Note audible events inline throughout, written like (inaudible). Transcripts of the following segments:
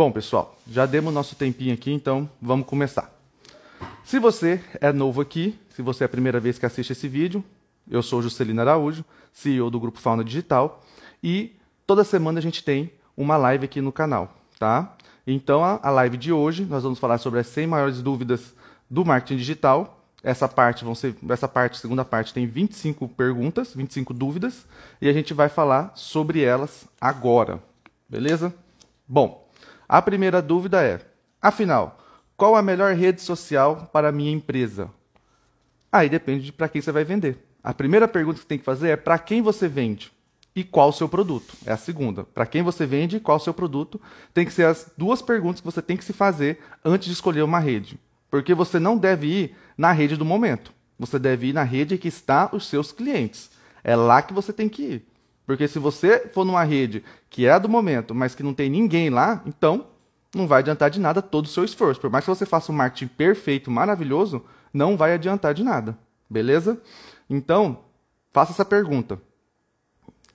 Bom, pessoal, já demos nosso tempinho aqui, então vamos começar. Se você é novo aqui, se você é a primeira vez que assiste esse vídeo, eu sou Juscelino Araújo, CEO do Grupo Fauna Digital, e toda semana a gente tem uma live aqui no canal, tá? Então, a live de hoje, nós vamos falar sobre as 100 maiores dúvidas do marketing digital, essa parte vão ser, essa parte, segunda parte, tem 25 perguntas, 25 dúvidas, e a gente vai falar sobre elas agora. Beleza? Bom, a primeira dúvida é: afinal, qual a melhor rede social para a minha empresa? Aí depende de para quem você vai vender. A primeira pergunta que tem que fazer é para quem você vende e qual o seu produto. É a segunda. Para quem você vende e qual o seu produto. Tem que ser as duas perguntas que você tem que se fazer antes de escolher uma rede. Porque você não deve ir na rede do momento. Você deve ir na rede que está os seus clientes. É lá que você tem que ir. Porque se você for numa rede que é a do momento, mas que não tem ninguém lá, então não vai adiantar de nada todo o seu esforço. Por mais que você faça um marketing perfeito, maravilhoso, não vai adiantar de nada. Beleza? Então, faça essa pergunta.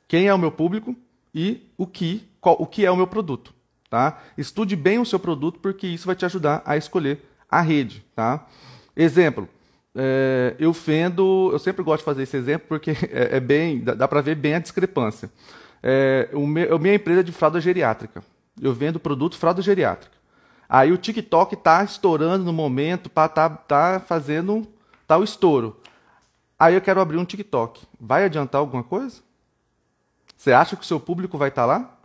Quem é o meu público e o que, qual, o que é o meu produto? Tá? Estude bem o seu produto porque isso vai te ajudar a escolher a rede, tá? Exemplo, é, eu vendo, eu sempre gosto de fazer esse exemplo porque (laughs) é, é bem, dá, dá para ver bem a discrepância. É, o meu, a minha empresa é de fralda geriátrica. Eu vendo produto fralda geriátrica. Aí o TikTok está estourando no momento, para tá, tá fazendo tal tá estouro. Aí eu quero abrir um TikTok. Vai adiantar alguma coisa? Você acha que o seu público vai estar tá lá?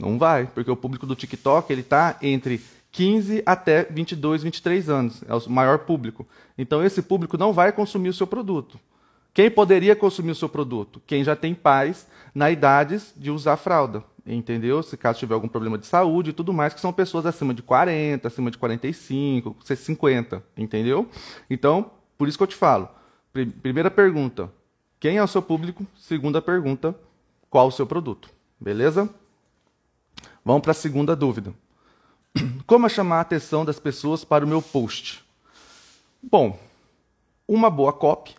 Não vai, porque o público do TikTok ele está entre 15 até 22, 23 anos, é o maior público. Então esse público não vai consumir o seu produto. Quem poderia consumir o seu produto? Quem já tem pais na idade de usar fralda, entendeu? Se caso tiver algum problema de saúde e tudo mais, que são pessoas acima de 40, acima de 45, 50, entendeu? Então, por isso que eu te falo. Primeira pergunta, quem é o seu público? Segunda pergunta, qual o seu produto? Beleza? Vamos para a segunda dúvida. (clears throat) Como chamar a atenção das pessoas para o meu post? Bom, uma boa copy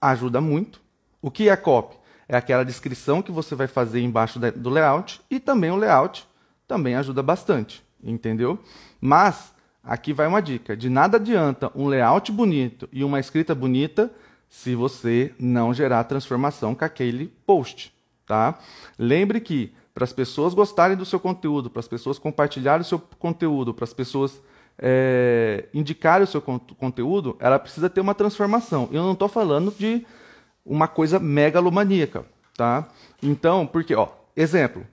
ajuda muito. O que é copy? É aquela descrição que você vai fazer embaixo do layout e também o layout também ajuda bastante, entendeu? Mas aqui vai uma dica: de nada adianta um layout bonito e uma escrita bonita se você não gerar transformação com aquele post, tá? Lembre que para as pessoas gostarem do seu conteúdo, para as pessoas compartilharem o seu conteúdo, para as pessoas é, indicarem o seu conteúdo, ela precisa ter uma transformação. Eu não estou falando de uma coisa megalomaníaca, tá? Então, porque, ó, exemplo,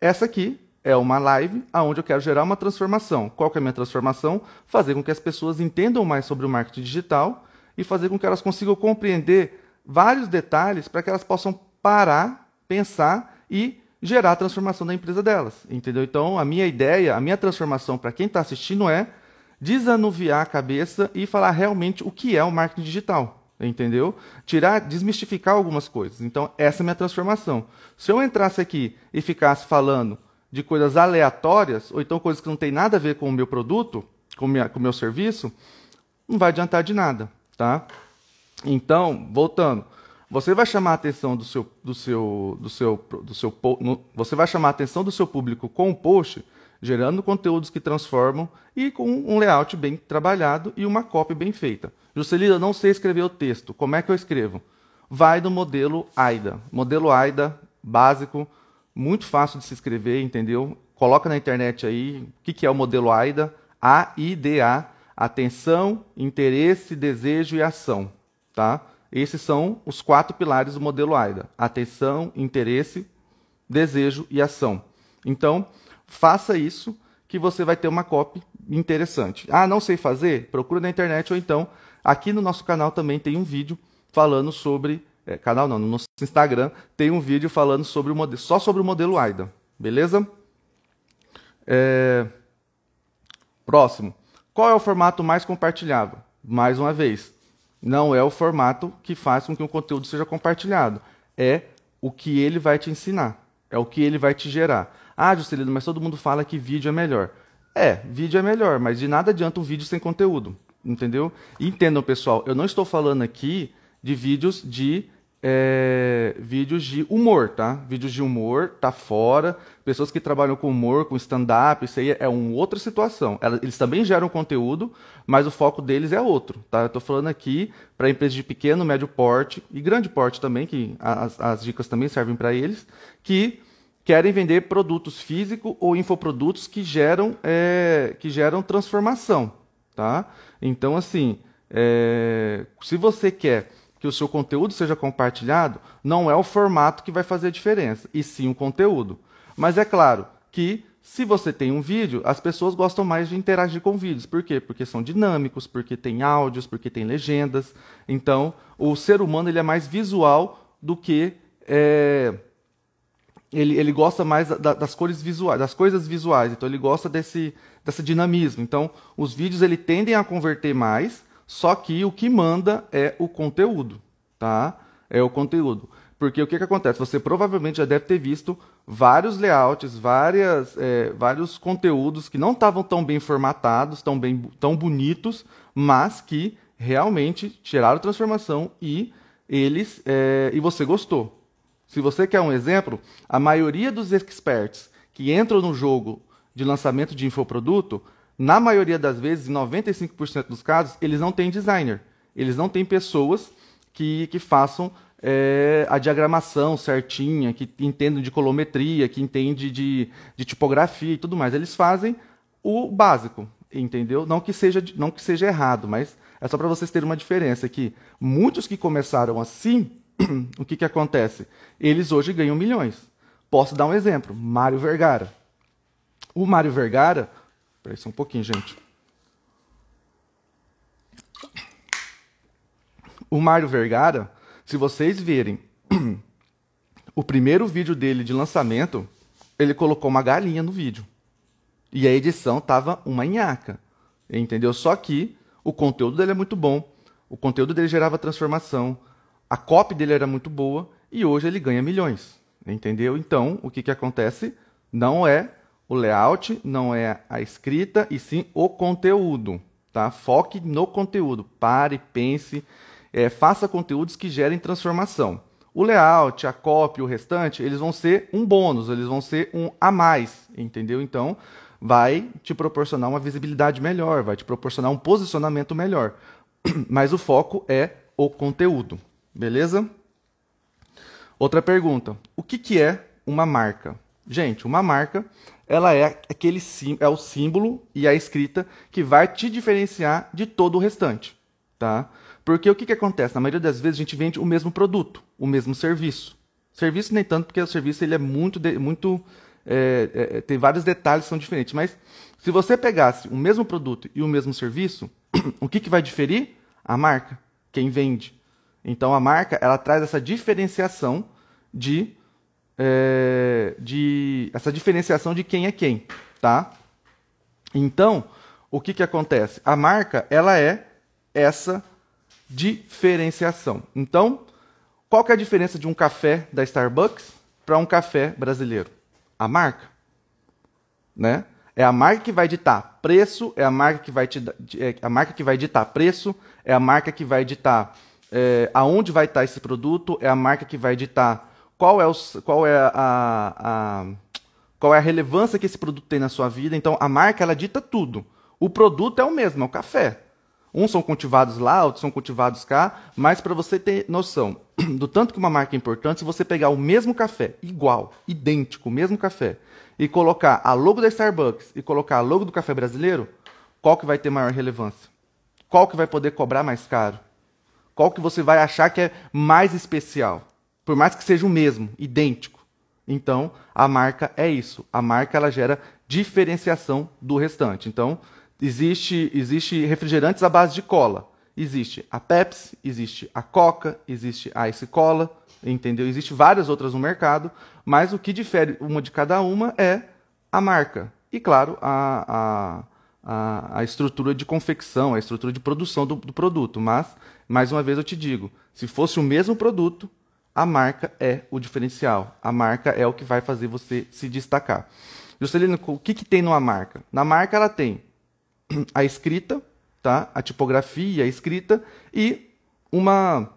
essa aqui é uma live onde eu quero gerar uma transformação. Qual que é a minha transformação? Fazer com que as pessoas entendam mais sobre o marketing digital e fazer com que elas consigam compreender vários detalhes para que elas possam parar, pensar e gerar a transformação da empresa delas, entendeu? Então, a minha ideia, a minha transformação para quem está assistindo é desanuviar a cabeça e falar realmente o que é o marketing digital, entendeu? Tirar, desmistificar algumas coisas. Então, essa é a minha transformação. Se eu entrasse aqui e ficasse falando de coisas aleatórias, ou então coisas que não tem nada a ver com o meu produto, com, minha, com o meu serviço, não vai adiantar de nada, tá? Então, voltando, você vai chamar a atenção do seu, do seu, do seu, do seu, no, você vai chamar a atenção do seu público com um post, gerando conteúdos que transformam e com um layout bem trabalhado e uma copy bem feita. Juscelino, eu não sei escrever o texto. Como é que eu escrevo? Vai no modelo AIDA. Modelo AIDA básico, muito fácil de se escrever, entendeu? Coloca na internet aí o que, que é o modelo AIDA. A-I-D-A. Atenção, interesse, desejo e ação. Tá? Esses são os quatro pilares do modelo AIDA: atenção, interesse, desejo e ação. Então, faça isso que você vai ter uma copy interessante. Ah, não sei fazer? Procura na internet ou então aqui no nosso canal também tem um vídeo falando sobre é, canal não, no nosso Instagram tem um vídeo falando sobre o modelo, só sobre o modelo AIDA, beleza? É... Próximo. Qual é o formato mais compartilhado? Mais uma vez, não é o formato que faz com que o conteúdo seja compartilhado. É o que ele vai te ensinar. É o que ele vai te gerar. Ah, Juscelino, mas todo mundo fala que vídeo é melhor. É, vídeo é melhor, mas de nada adianta um vídeo sem conteúdo. Entendeu? entendam, pessoal, eu não estou falando aqui de vídeos de é, vídeos de humor, tá? Vídeos de humor, tá fora. Pessoas que trabalham com humor, com stand-up, isso aí é uma outra situação. Eles também geram conteúdo, mas o foco deles é outro, tá? Eu tô falando aqui para empresas de pequeno, médio porte e grande porte também, que as, as dicas também servem para eles, que querem vender produtos físicos ou infoprodutos que geram, é, que geram transformação, tá? Então, assim, é, se você quer que o seu conteúdo seja compartilhado, não é o formato que vai fazer a diferença, e sim o conteúdo. Mas é claro que se você tem um vídeo, as pessoas gostam mais de interagir com vídeos. Por quê? Porque são dinâmicos, porque tem áudios, porque tem legendas. Então, o ser humano ele é mais visual do que é, ele, ele gosta mais da, das cores visuais, das coisas visuais. Então, ele gosta desse, desse dinamismo. Então, os vídeos ele tendem a converter mais só que o que manda é o conteúdo, tá? É o conteúdo. Porque o que, que acontece? Você provavelmente já deve ter visto vários layouts, várias, é, vários conteúdos que não estavam tão bem formatados, tão, bem, tão bonitos, mas que realmente tiraram transformação e eles é, e você gostou. Se você quer um exemplo, a maioria dos experts que entram no jogo de lançamento de infoproduto na maioria das vezes, em 95% dos casos, eles não têm designer. Eles não têm pessoas que, que façam é, a diagramação certinha, que entendam de colometria, que entendem de, de tipografia e tudo mais. Eles fazem o básico, entendeu? Não que seja, não que seja errado, mas é só para vocês terem uma diferença que muitos que começaram assim, (clears throat) o que, que acontece? Eles hoje ganham milhões. Posso dar um exemplo: Mário Vergara. O Mário Vergara, Espera só um pouquinho, gente. O Mário Vergara, se vocês verem (clears throat) o primeiro vídeo dele de lançamento, ele colocou uma galinha no vídeo. E a edição tava uma nhaca. Entendeu? Só que o conteúdo dele é muito bom. O conteúdo dele gerava transformação. A copy dele era muito boa. E hoje ele ganha milhões. Entendeu? Então, o que, que acontece? Não é o layout não é a escrita e sim o conteúdo. Tá? Foque no conteúdo. Pare, pense, é, faça conteúdos que gerem transformação. O layout, a copy, o restante, eles vão ser um bônus, eles vão ser um a mais, entendeu? Então, vai te proporcionar uma visibilidade melhor, vai te proporcionar um posicionamento melhor. (clears throat) Mas o foco é o conteúdo, beleza? Outra pergunta: o que, que é uma marca? Gente, uma marca ela é aquele é o símbolo e a escrita que vai te diferenciar de todo o restante, tá? Porque o que, que acontece? Na maioria das vezes a gente vende o mesmo produto, o mesmo serviço. Serviço nem tanto, porque o serviço ele é muito, muito é, é, tem vários detalhes que são diferentes. Mas se você pegasse o mesmo produto e o mesmo serviço, (clears throat) o que, que vai diferir? A marca, quem vende. Então a marca ela traz essa diferenciação de é, de essa diferenciação de quem é quem, tá? Então, o que, que acontece? A marca ela é essa diferenciação. Então, qual que é a diferença de um café da Starbucks para um café brasileiro? A marca, né? É a marca que vai ditar preço, é a marca que vai te, é a marca que vai ditar preço, é a marca que vai ditar é, aonde vai estar esse produto, é a marca que vai ditar qual é, o, qual é a, a, qual é a relevância que esse produto tem na sua vida. Então, a marca, ela dita tudo. O produto é o mesmo, é o café. Uns são cultivados lá, outros são cultivados cá, mas para você ter noção (clears throat) do tanto que uma marca é importante, se você pegar o mesmo café, igual, idêntico, o mesmo café, e colocar a logo da Starbucks e colocar a logo do café brasileiro, qual que vai ter maior relevância? Qual que vai poder cobrar mais caro? Qual que você vai achar que é mais especial? Por mais que seja o mesmo, idêntico. Então, a marca é isso. A marca ela gera diferenciação do restante. Então, existe, existe refrigerantes à base de cola. Existe a Pepsi, existe a Coca, existe a Ice Cola, entendeu? Existe várias outras no mercado, mas o que difere uma de cada uma é a marca. E, claro, a, a, a, a estrutura de confecção, a estrutura de produção do, do produto. Mas, mais uma vez eu te digo, se fosse o mesmo produto, a marca é o diferencial. A marca é o que vai fazer você se destacar. Juscelino, o que, que tem numa marca? Na marca ela tem a escrita, tá? a tipografia, a escrita e uma,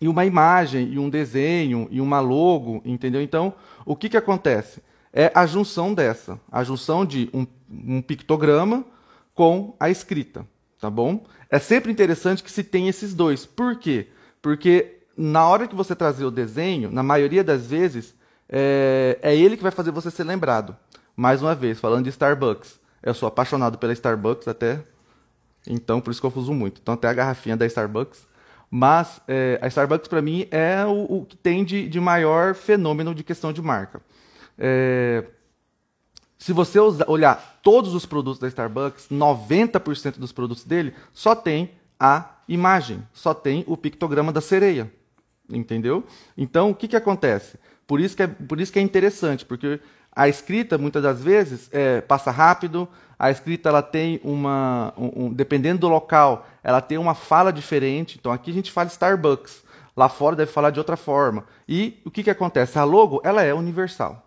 e uma imagem, e um desenho, e uma logo, entendeu? Então, o que, que acontece? É a junção dessa, a junção de um, um pictograma com a escrita, tá bom? É sempre interessante que se tenha esses dois. Por quê? Porque na hora que você trazer o desenho, na maioria das vezes, é, é ele que vai fazer você ser lembrado. Mais uma vez, falando de Starbucks. Eu sou apaixonado pela Starbucks até. Então, por isso que eu uso muito. Então, até a garrafinha da Starbucks. Mas é, a Starbucks, para mim, é o, o, que tem de, de maior fenômeno de questão de marca. É, se você olhar todos os produtos da Starbucks, 90% dos produtos dele só tem a imagem, só tem o pictograma da sereia. Entendeu? Então, o que, que acontece? Por isso que, é, por isso que é interessante, porque a escrita, muitas das vezes, é, passa rápido, a escrita ela tem uma. Um, um, dependendo do local, ela tem uma fala diferente. Então aqui a gente fala Starbucks. Lá fora deve falar de outra forma. E o que, que acontece? A logo ela é universal.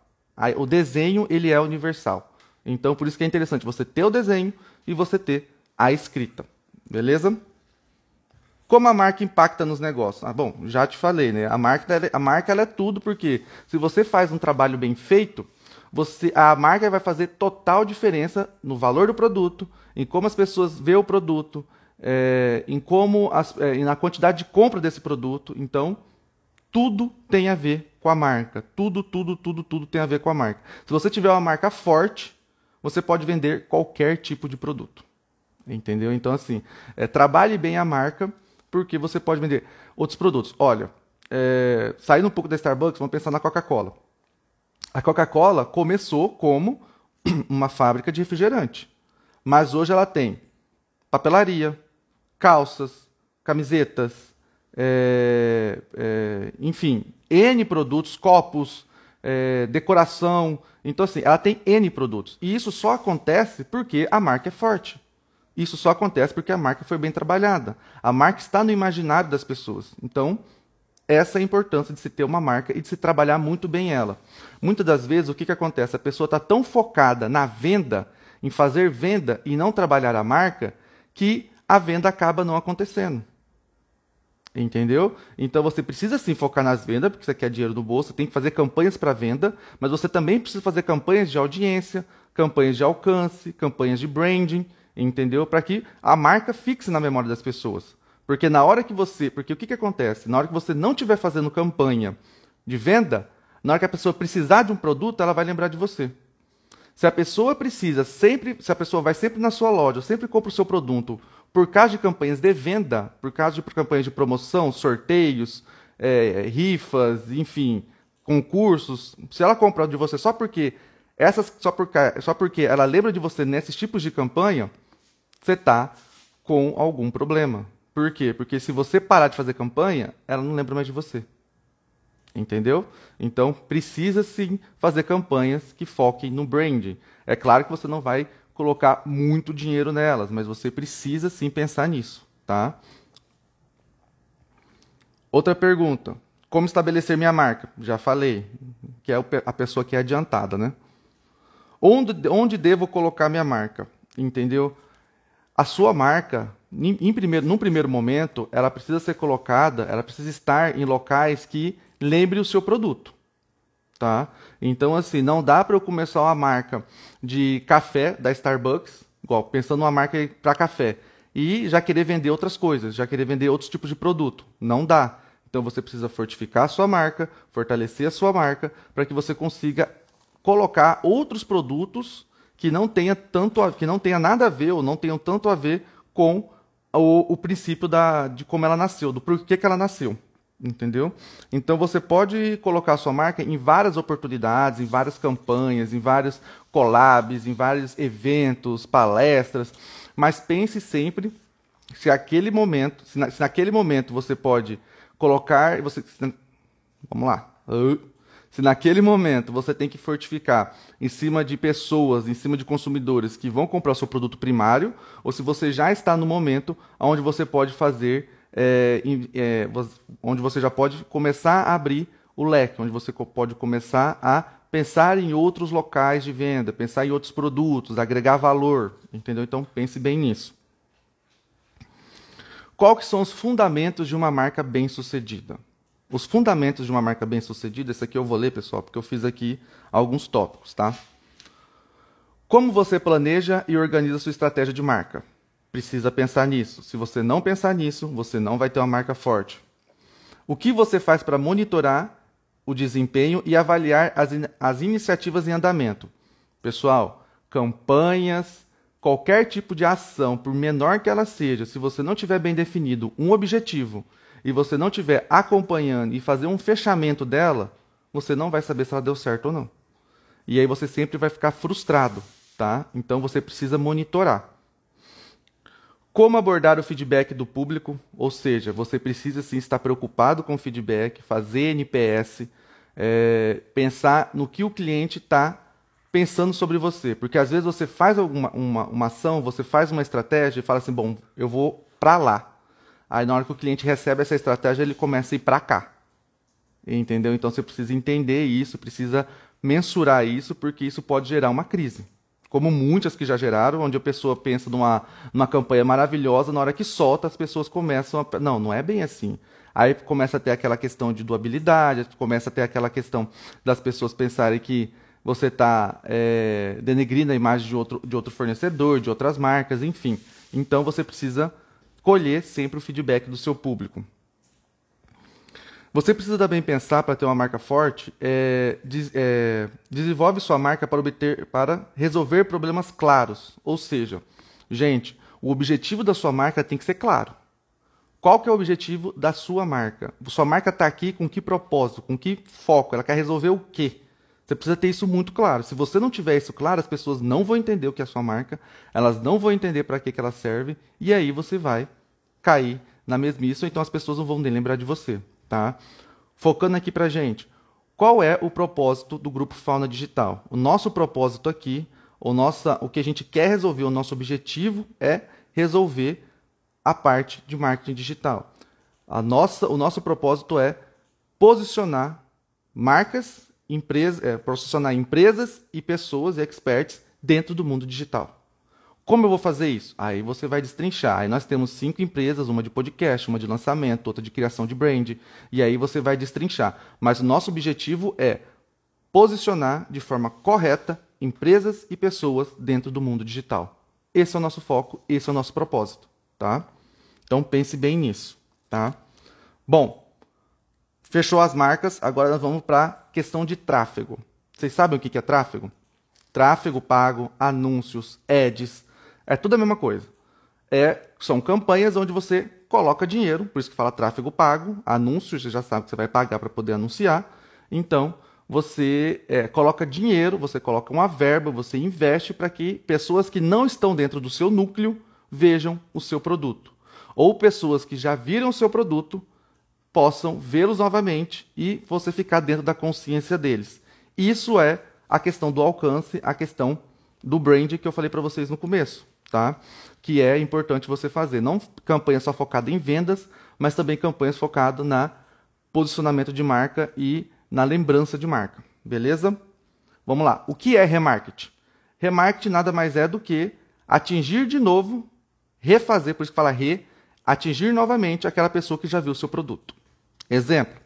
O desenho ele é universal. Então por isso que é interessante você ter o desenho e você ter a escrita. Beleza? Como a marca impacta nos negócios? Ah, bom, já te falei, né? A marca, a marca é tudo, porque se você faz um trabalho bem feito, você, a marca vai fazer total diferença no valor do produto, em como as pessoas veem o produto, é, em como as, é, na quantidade de compra desse produto. Então, tudo tem a ver com a marca. Tudo, tudo, tudo, tudo tem a ver com a marca. Se você tiver uma marca forte, você pode vender qualquer tipo de produto. Entendeu? Então, assim, é, trabalhe bem a marca, porque você pode vender outros produtos. Olha, é, saindo um pouco da Starbucks, vamos pensar na Coca-Cola. A Coca-Cola começou como (clears throat) uma fábrica de refrigerante, mas hoje ela tem papelaria, calças, camisetas, é, é, enfim, N produtos, copos, é, decoração. Então, assim, ela tem N produtos. E isso só acontece porque a marca é forte. Isso só acontece porque a marca foi bem trabalhada. A marca está no imaginário das pessoas. Então, essa é a importância de se ter uma marca e de se trabalhar muito bem ela. Muitas das vezes, o que, que acontece? A pessoa está tão focada na venda, em fazer venda e não trabalhar a marca, que a venda acaba não acontecendo. Entendeu? Então você precisa sim focar nas vendas, porque você quer dinheiro no bolso, tem que fazer campanhas para venda, mas você também precisa fazer campanhas de audiência, campanhas de alcance, campanhas de branding, entendeu? Para que a marca fixe na memória das pessoas. Porque na hora que você. Porque o que, que acontece? Na hora que você não estiver fazendo campanha de venda, na hora que a pessoa precisar de um produto, ela vai lembrar de você. Se a pessoa precisa sempre, se a pessoa vai sempre na sua loja, sempre compra o seu produto por causa de campanhas de venda, por causa de campanhas de promoção, sorteios, é, rifas, enfim, concursos, se ela compra de você só porque essas só porque, só porque ela lembra de você nesses tipos de campanha, você está com algum problema. Por quê? Porque se você parar de fazer campanha, ela não lembra mais de você. Entendeu? Então, precisa sim fazer campanhas que foquem no branding. É claro que você não vai colocar muito dinheiro nelas, mas você precisa sim pensar nisso, tá? Outra pergunta: como estabelecer minha marca? Já falei, que é a pessoa que é adiantada, né? Onde, onde devo colocar minha marca? Entendeu? A sua marca em primeiro, num primeiro momento, ela precisa ser colocada, ela precisa estar em locais que lembre o seu produto. Tá? Então, assim, não dá para eu começar uma marca de café da Starbucks, igual, pensando numa marca para café, e já querer vender outras coisas, já querer vender outros tipos de produto. Não dá. Então você precisa fortificar a sua marca, fortalecer a sua marca, para que você consiga colocar outros produtos que não tenha tanto a, que não tenha nada a ver ou não tenham tanto a ver com o, o princípio da, de como ela nasceu, do porquê que ela nasceu. Entendeu? Então você pode colocar a sua marca em várias oportunidades, em várias campanhas, em vários collabs, em vários eventos, palestras, mas pense sempre se aquele momento, se, na, se naquele momento você pode colocar, você, vamos lá, se naquele momento você tem que fortificar em cima de pessoas, em cima de consumidores que vão comprar o seu produto primário, ou se você já está no momento onde você pode fazer, é, é, onde você já pode começar a abrir o leque, onde você pode começar a pensar em outros locais de venda, pensar em outros produtos, agregar valor, entendeu? Então pense bem nisso. que são os fundamentos de uma marca bem-sucedida? Os fundamentos de uma marca bem-sucedida, esse aqui eu vou ler, pessoal, porque eu fiz aqui alguns tópicos, tá? Como você planeja e organiza sua estratégia de marca? Precisa pensar nisso. Se você não pensar nisso, você não vai ter uma marca forte. O que você faz para monitorar o desempenho e avaliar as, in as iniciativas em andamento? Pessoal, campanhas, qualquer tipo de ação, por menor que ela seja, se você não tiver bem definido um objetivo e você não estiver acompanhando e fazer um fechamento dela, você não vai saber se ela deu certo ou não. E aí você sempre vai ficar frustrado, tá? Então você precisa monitorar. Como abordar o feedback do público? Ou seja, você precisa sim estar preocupado com o feedback, fazer NPS, é, pensar no que o cliente está pensando sobre você. Porque às vezes você faz alguma, uma, uma ação, você faz uma estratégia e fala assim: bom, eu vou para lá. Aí na hora que o cliente recebe essa estratégia, ele começa a ir para cá. Entendeu? Então você precisa entender isso, precisa mensurar isso, porque isso pode gerar uma crise. Como muitas que já geraram, onde a pessoa pensa numa, numa campanha maravilhosa, na hora que solta, as pessoas começam a. Não, não é bem assim. Aí começa a ter aquela questão de doabilidade, começa a ter aquela questão das pessoas pensarem que você está é, denegrindo a imagem de outro, de outro fornecedor, de outras marcas, enfim. Então você precisa colher sempre o feedback do seu público. Você precisa também pensar para ter uma marca forte, é, des, é, desenvolve sua marca para obter, para resolver problemas claros. Ou seja, gente, o objetivo da sua marca tem que ser claro. Qual que é o objetivo da sua marca? Sua marca está aqui com que propósito, com que foco? Ela quer resolver o quê? Você precisa ter isso muito claro. Se você não tiver isso claro, as pessoas não vão entender o que é a sua marca, elas não vão entender para que, que ela serve, e aí você vai cair na mesmice, ou então as pessoas não vão nem lembrar de você. Tá? Focando aqui para gente, qual é o propósito do Grupo Fauna Digital? O nosso propósito aqui, o, nossa, o que a gente quer resolver, o nosso objetivo é resolver a parte de marketing digital. A nossa, o nosso propósito é posicionar marcas empresa, é, posicionar empresas e pessoas e experts dentro do mundo digital. Como eu vou fazer isso? Aí você vai destrinchar. Aí nós temos cinco empresas, uma de podcast, uma de lançamento, outra de criação de brand. E aí você vai destrinchar. Mas o nosso objetivo é posicionar de forma correta empresas e pessoas dentro do mundo digital. Esse é o nosso foco, esse é o nosso propósito, tá? Então pense bem nisso, tá? Bom, Fechou as marcas, agora nós vamos para a questão de tráfego. Vocês sabem o que é tráfego? Tráfego pago, anúncios, ads, é tudo a mesma coisa. É, são campanhas onde você coloca dinheiro, por isso que fala tráfego pago, anúncios, você já sabe que você vai pagar para poder anunciar. Então, você é, coloca dinheiro, você coloca uma verba, você investe para que pessoas que não estão dentro do seu núcleo vejam o seu produto. Ou pessoas que já viram o seu produto possam vê-los novamente e você ficar dentro da consciência deles. Isso é a questão do alcance, a questão do brand que eu falei para vocês no começo, tá? Que é importante você fazer, não campanha só focada em vendas, mas também campanhas focadas na posicionamento de marca e na lembrança de marca, beleza? Vamos lá. O que é remarketing? Remarketing nada mais é do que atingir de novo, refazer, por isso que fala re, atingir novamente aquela pessoa que já viu o seu produto. Exemplo,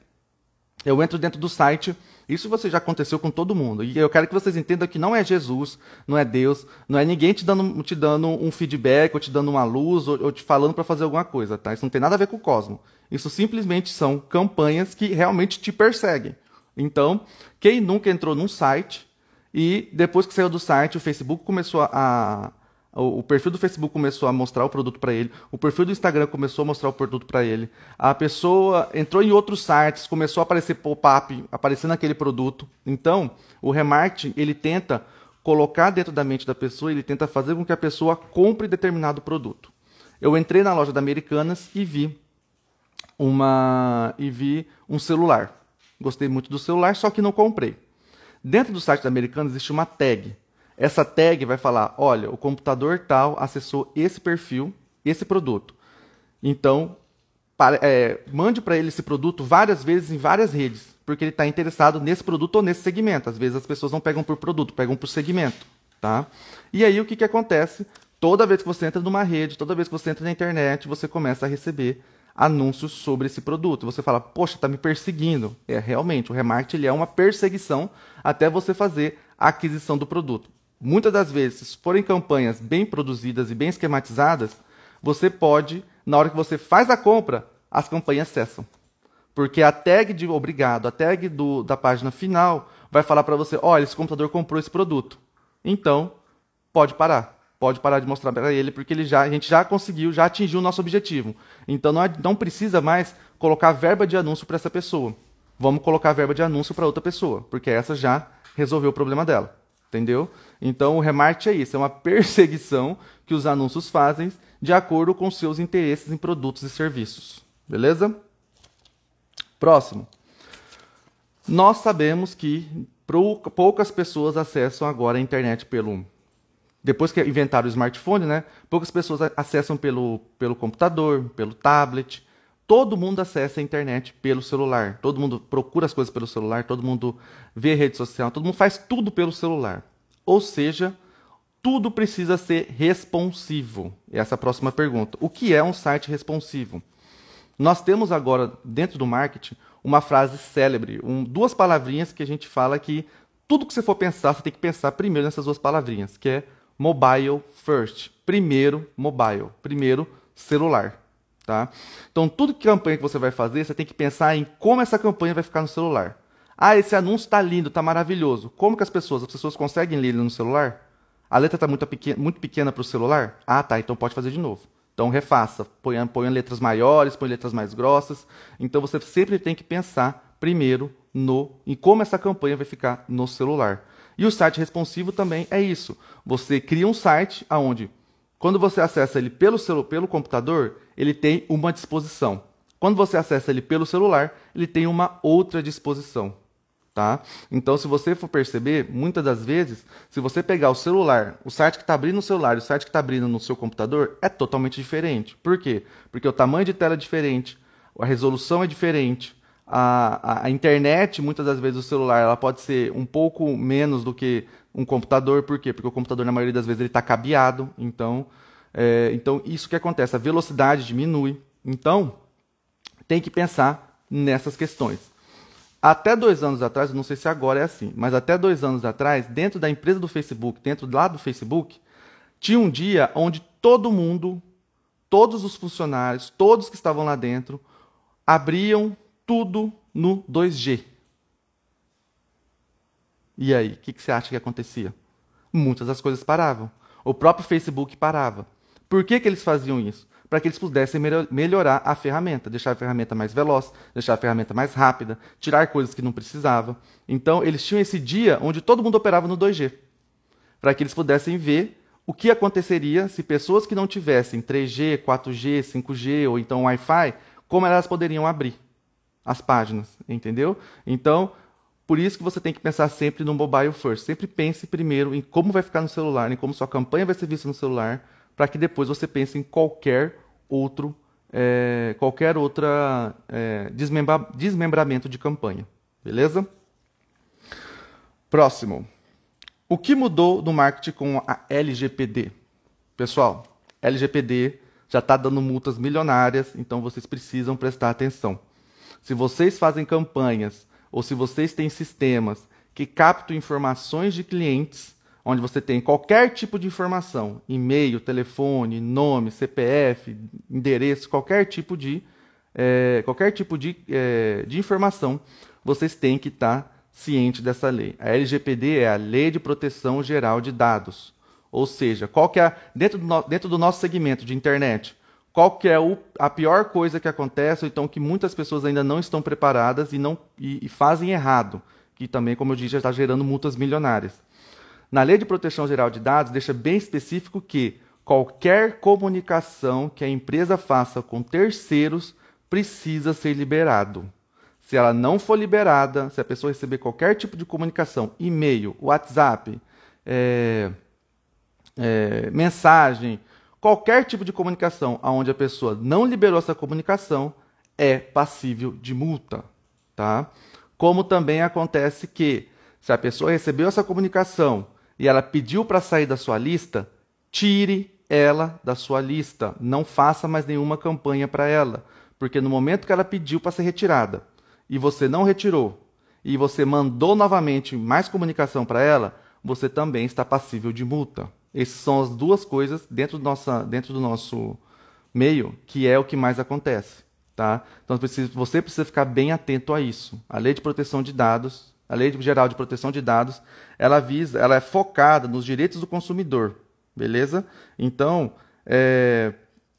eu entro dentro do site, isso você já aconteceu com todo mundo, e eu quero que vocês entendam que não é Jesus, não é Deus, não é ninguém te dando, te dando um feedback, ou te dando uma luz, ou, ou te falando para fazer alguma coisa, tá? Isso não tem nada a ver com o cosmo. Isso simplesmente são campanhas que realmente te perseguem. Então, quem nunca entrou num site e depois que saiu do site, o Facebook começou a, o, perfil do Facebook começou a mostrar o produto para ele, o perfil do Instagram começou a mostrar o produto para ele, a pessoa entrou em outros sites, começou a aparecer pop-up, aparecendo aquele produto. Então, o remarketing, ele tenta colocar dentro da mente da pessoa, ele tenta fazer com que a pessoa compre determinado produto. Eu entrei na loja da Americanas e vi uma e vi um celular. Gostei muito do celular, só que não comprei. Dentro do site da Americanas existe uma tag essa tag vai falar: olha, o computador tal acessou esse perfil, esse produto. Então, para, é, mande para ele esse produto várias vezes em várias redes, porque ele está interessado nesse produto ou nesse segmento. Às vezes as pessoas não pegam por produto, pegam por segmento. Tá? E aí o que, que acontece? Toda vez que você entra numa rede, toda vez que você entra na internet, você começa a receber anúncios sobre esse produto. Você fala, poxa, está me perseguindo. É realmente, o remarketing ele é uma perseguição até você fazer a aquisição do produto. Muitas das vezes, se forem campanhas bem produzidas e bem esquematizadas, você pode, na hora que você faz a compra, as campanhas cessam. Porque a tag de obrigado, a tag do, da página final, vai falar para você: olha, esse computador comprou esse produto. Então, pode parar. Pode parar de mostrar para ele, porque ele já, a gente já conseguiu, já atingiu o nosso objetivo. Então, não, não precisa mais colocar verba de anúncio para essa pessoa. Vamos colocar verba de anúncio para outra pessoa, porque essa já resolveu o problema dela. Entendeu? Então, o remarketing é isso: é uma perseguição que os anúncios fazem de acordo com seus interesses em produtos e serviços. Beleza? Próximo. Nós sabemos que poucas pessoas acessam agora a internet pelo. Depois que inventaram o smartphone, né? Poucas pessoas acessam pelo, pelo computador, pelo tablet. Todo mundo acessa a internet pelo celular. Todo mundo procura as coisas pelo celular, todo mundo vê rede social, todo mundo faz tudo pelo celular. Ou seja, tudo precisa ser responsivo. Essa é a próxima pergunta. O que é um site responsivo? Nós temos agora, dentro do marketing, uma frase célebre, um, duas palavrinhas que a gente fala que tudo que você for pensar, você tem que pensar primeiro nessas duas palavrinhas, que é mobile first. Primeiro mobile, primeiro celular. Tá? Então, tudo que campanha que você vai fazer, você tem que pensar em como essa campanha vai ficar no celular. Ah, esse anúncio está lindo, está maravilhoso. Como que as pessoas, as pessoas conseguem ler ele no celular? A letra está muito pequena, muito pequena para o celular? Ah, tá, então pode fazer de novo. Então refaça, ponha, ponha letras maiores, põe letras mais grossas. Então você sempre tem que pensar primeiro no em como essa campanha vai ficar no celular. E o site responsivo também é isso. Você cria um site aonde quando você acessa ele pelo celular, pelo computador, ele tem uma disposição. Quando você acessa ele pelo celular, ele tem uma outra disposição. Tá? Então, se você for perceber, muitas das vezes, se você pegar o celular, o site que está abrindo no celular e o site que está abrindo no seu computador, é totalmente diferente. Por quê? Porque o tamanho de tela é diferente, a resolução é diferente, a, a, internet, muitas das vezes, o celular, ela pode ser um pouco menos do que um computador. Por quê? Porque o computador, na maioria das vezes, ele está cabeado. Então, é, então, isso que acontece, a velocidade diminui. Então, tem que pensar nessas questões. Até dois anos atrás, não sei se agora é assim, mas até dois anos atrás, dentro da empresa do Facebook, dentro lá do Facebook, tinha um dia onde todo mundo, todos os funcionários, todos que estavam lá dentro, abriam tudo no 2G. E aí, o que, que você acha que acontecia? Muitas das coisas paravam. O próprio Facebook parava. Por que, que eles faziam isso? para que eles pudessem melhorar a ferramenta, deixar a ferramenta mais veloz, deixar a ferramenta mais rápida, tirar coisas que não precisava. Então, eles tinham esse dia onde todo mundo operava no 2G, para que eles pudessem ver o que aconteceria se pessoas que não tivessem 3G, 4G, 5G ou então Wi-Fi, como elas poderiam abrir as páginas, entendeu? Então, por isso que você tem que pensar sempre no mobile first. Sempre pense primeiro em como vai ficar no celular, em como sua campanha vai ser vista no celular, para que depois você pense em qualquer outro, é, qualquer outra é, desmembra, desmembramento de campanha. Beleza? Próximo. O que mudou no marketing com a LGPD? Pessoal, LGPD já está dando multas milionárias, então vocês precisam prestar atenção. Se vocês fazem campanhas ou se vocês têm sistemas que captam informações de clientes, onde você tem qualquer tipo de informação, e-mail, telefone, nome, CPF, endereço, qualquer tipo de, é, qualquer tipo de, é, de informação, vocês têm que estar ciente dessa lei. A LGPD é a Lei de Proteção Geral de Dados. Ou seja, qual que é, dentro, do, dentro do nosso segmento de internet, qual que é o, a pior coisa que acontece, ou então que muitas pessoas ainda não estão preparadas e, não, e, e fazem errado, que também, como eu disse, já está gerando multas milionárias. Na Lei de Proteção Geral de Dados, deixa bem específico que qualquer comunicação que a empresa faça com terceiros precisa ser liberado. Se ela não for liberada, se a pessoa receber qualquer tipo de comunicação, e-mail, WhatsApp, é, é, mensagem, qualquer tipo de comunicação onde a pessoa não liberou essa comunicação, é passível de multa. Tá? Como também acontece que, se a pessoa recebeu essa comunicação e ela pediu para sair da sua lista, tire ela da sua lista. Não faça mais nenhuma campanha para ela, porque no momento que ela pediu para ser retirada e você não retirou, e você mandou novamente mais comunicação para ela, você também está passível de multa. Essas são as duas coisas dentro do, nossa, dentro do nosso meio que é o que mais acontece. Tá? Então você precisa ficar bem atento a isso. A lei de proteção de dados, a lei geral de proteção de dados, ela visa, ela é focada nos direitos do consumidor, beleza? Então, é...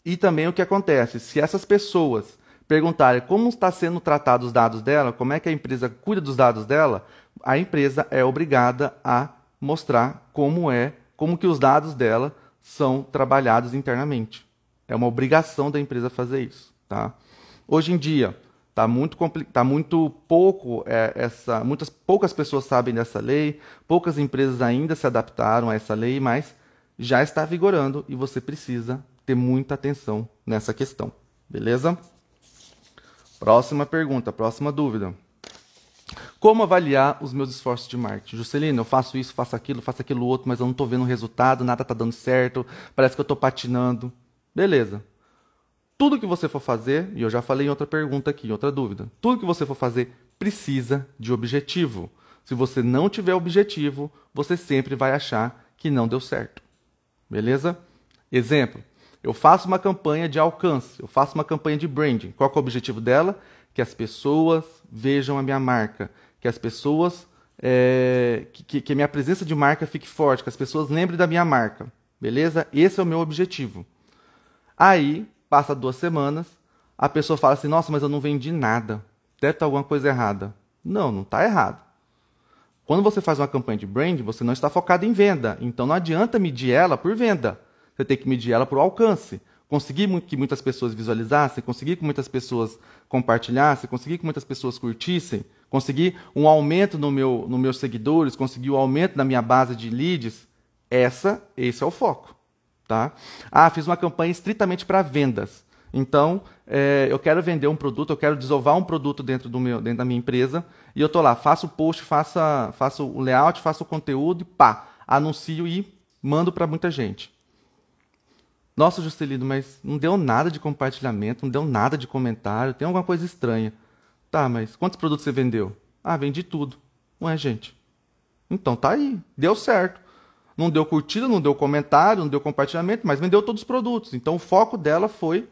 e também o que acontece, se essas pessoas perguntarem como está sendo tratados os dados dela, como é que a empresa cuida dos dados dela, a empresa é obrigada a mostrar como é, como que os dados dela são trabalhados internamente. É uma obrigação da empresa fazer isso, tá? Hoje em dia está muito tá muito pouco é, essa, muitas poucas pessoas sabem dessa lei, poucas empresas ainda se adaptaram a essa lei, mas já está vigorando e você precisa ter muita atenção nessa questão, beleza? Próxima pergunta, próxima dúvida. Como avaliar os meus esforços de marketing? Juscelino, eu faço isso, faço aquilo, faço aquilo outro, mas eu não estou vendo resultado, nada está dando certo, parece que eu estou patinando. Beleza. Tudo que você for fazer, e eu já falei em outra pergunta aqui, em outra dúvida, tudo que você for fazer precisa de objetivo. Se você não tiver objetivo, você sempre vai achar que não deu certo. Beleza? Exemplo: eu faço uma campanha de alcance, eu faço uma campanha de branding. Qual é o objetivo dela? Que as pessoas vejam a minha marca, que as pessoas. É, que, que a minha presença de marca fique forte, que as pessoas lembrem da minha marca. Beleza? Esse é o meu objetivo. Aí, passa duas semanas, a pessoa fala assim: Nossa, mas eu não vendi nada. Deve estar alguma coisa errada. Não, não está errado. Quando você faz uma campanha de brand, você não está focado em venda. Então não adianta medir ela por venda você tem que medir ela por alcance. Conseguir que muitas pessoas visualizassem, conseguir que muitas pessoas compartilhassem, conseguir que muitas pessoas curtissem, conseguir um aumento no meu, nos meus seguidores, conseguir um aumento na minha base de leads, essa, esse é o foco. Tá? Ah, fiz uma campanha estritamente para vendas. Então, é, eu quero vender um produto, eu quero desovar um produto dentro, do meu, dentro da minha empresa, e eu estou lá, faço o post, faço, faço o layout, faço o conteúdo e pá, anuncio e mando para muita gente. Nossa, Juscelino, mas não deu nada de compartilhamento, não deu nada de comentário, tem alguma coisa estranha. Tá, mas quantos produtos você vendeu? Ah, vendi tudo. Não é, gente? Então tá aí, deu certo. Não deu curtida, não deu comentário, não deu compartilhamento, mas vendeu todos os produtos. Então o foco dela foi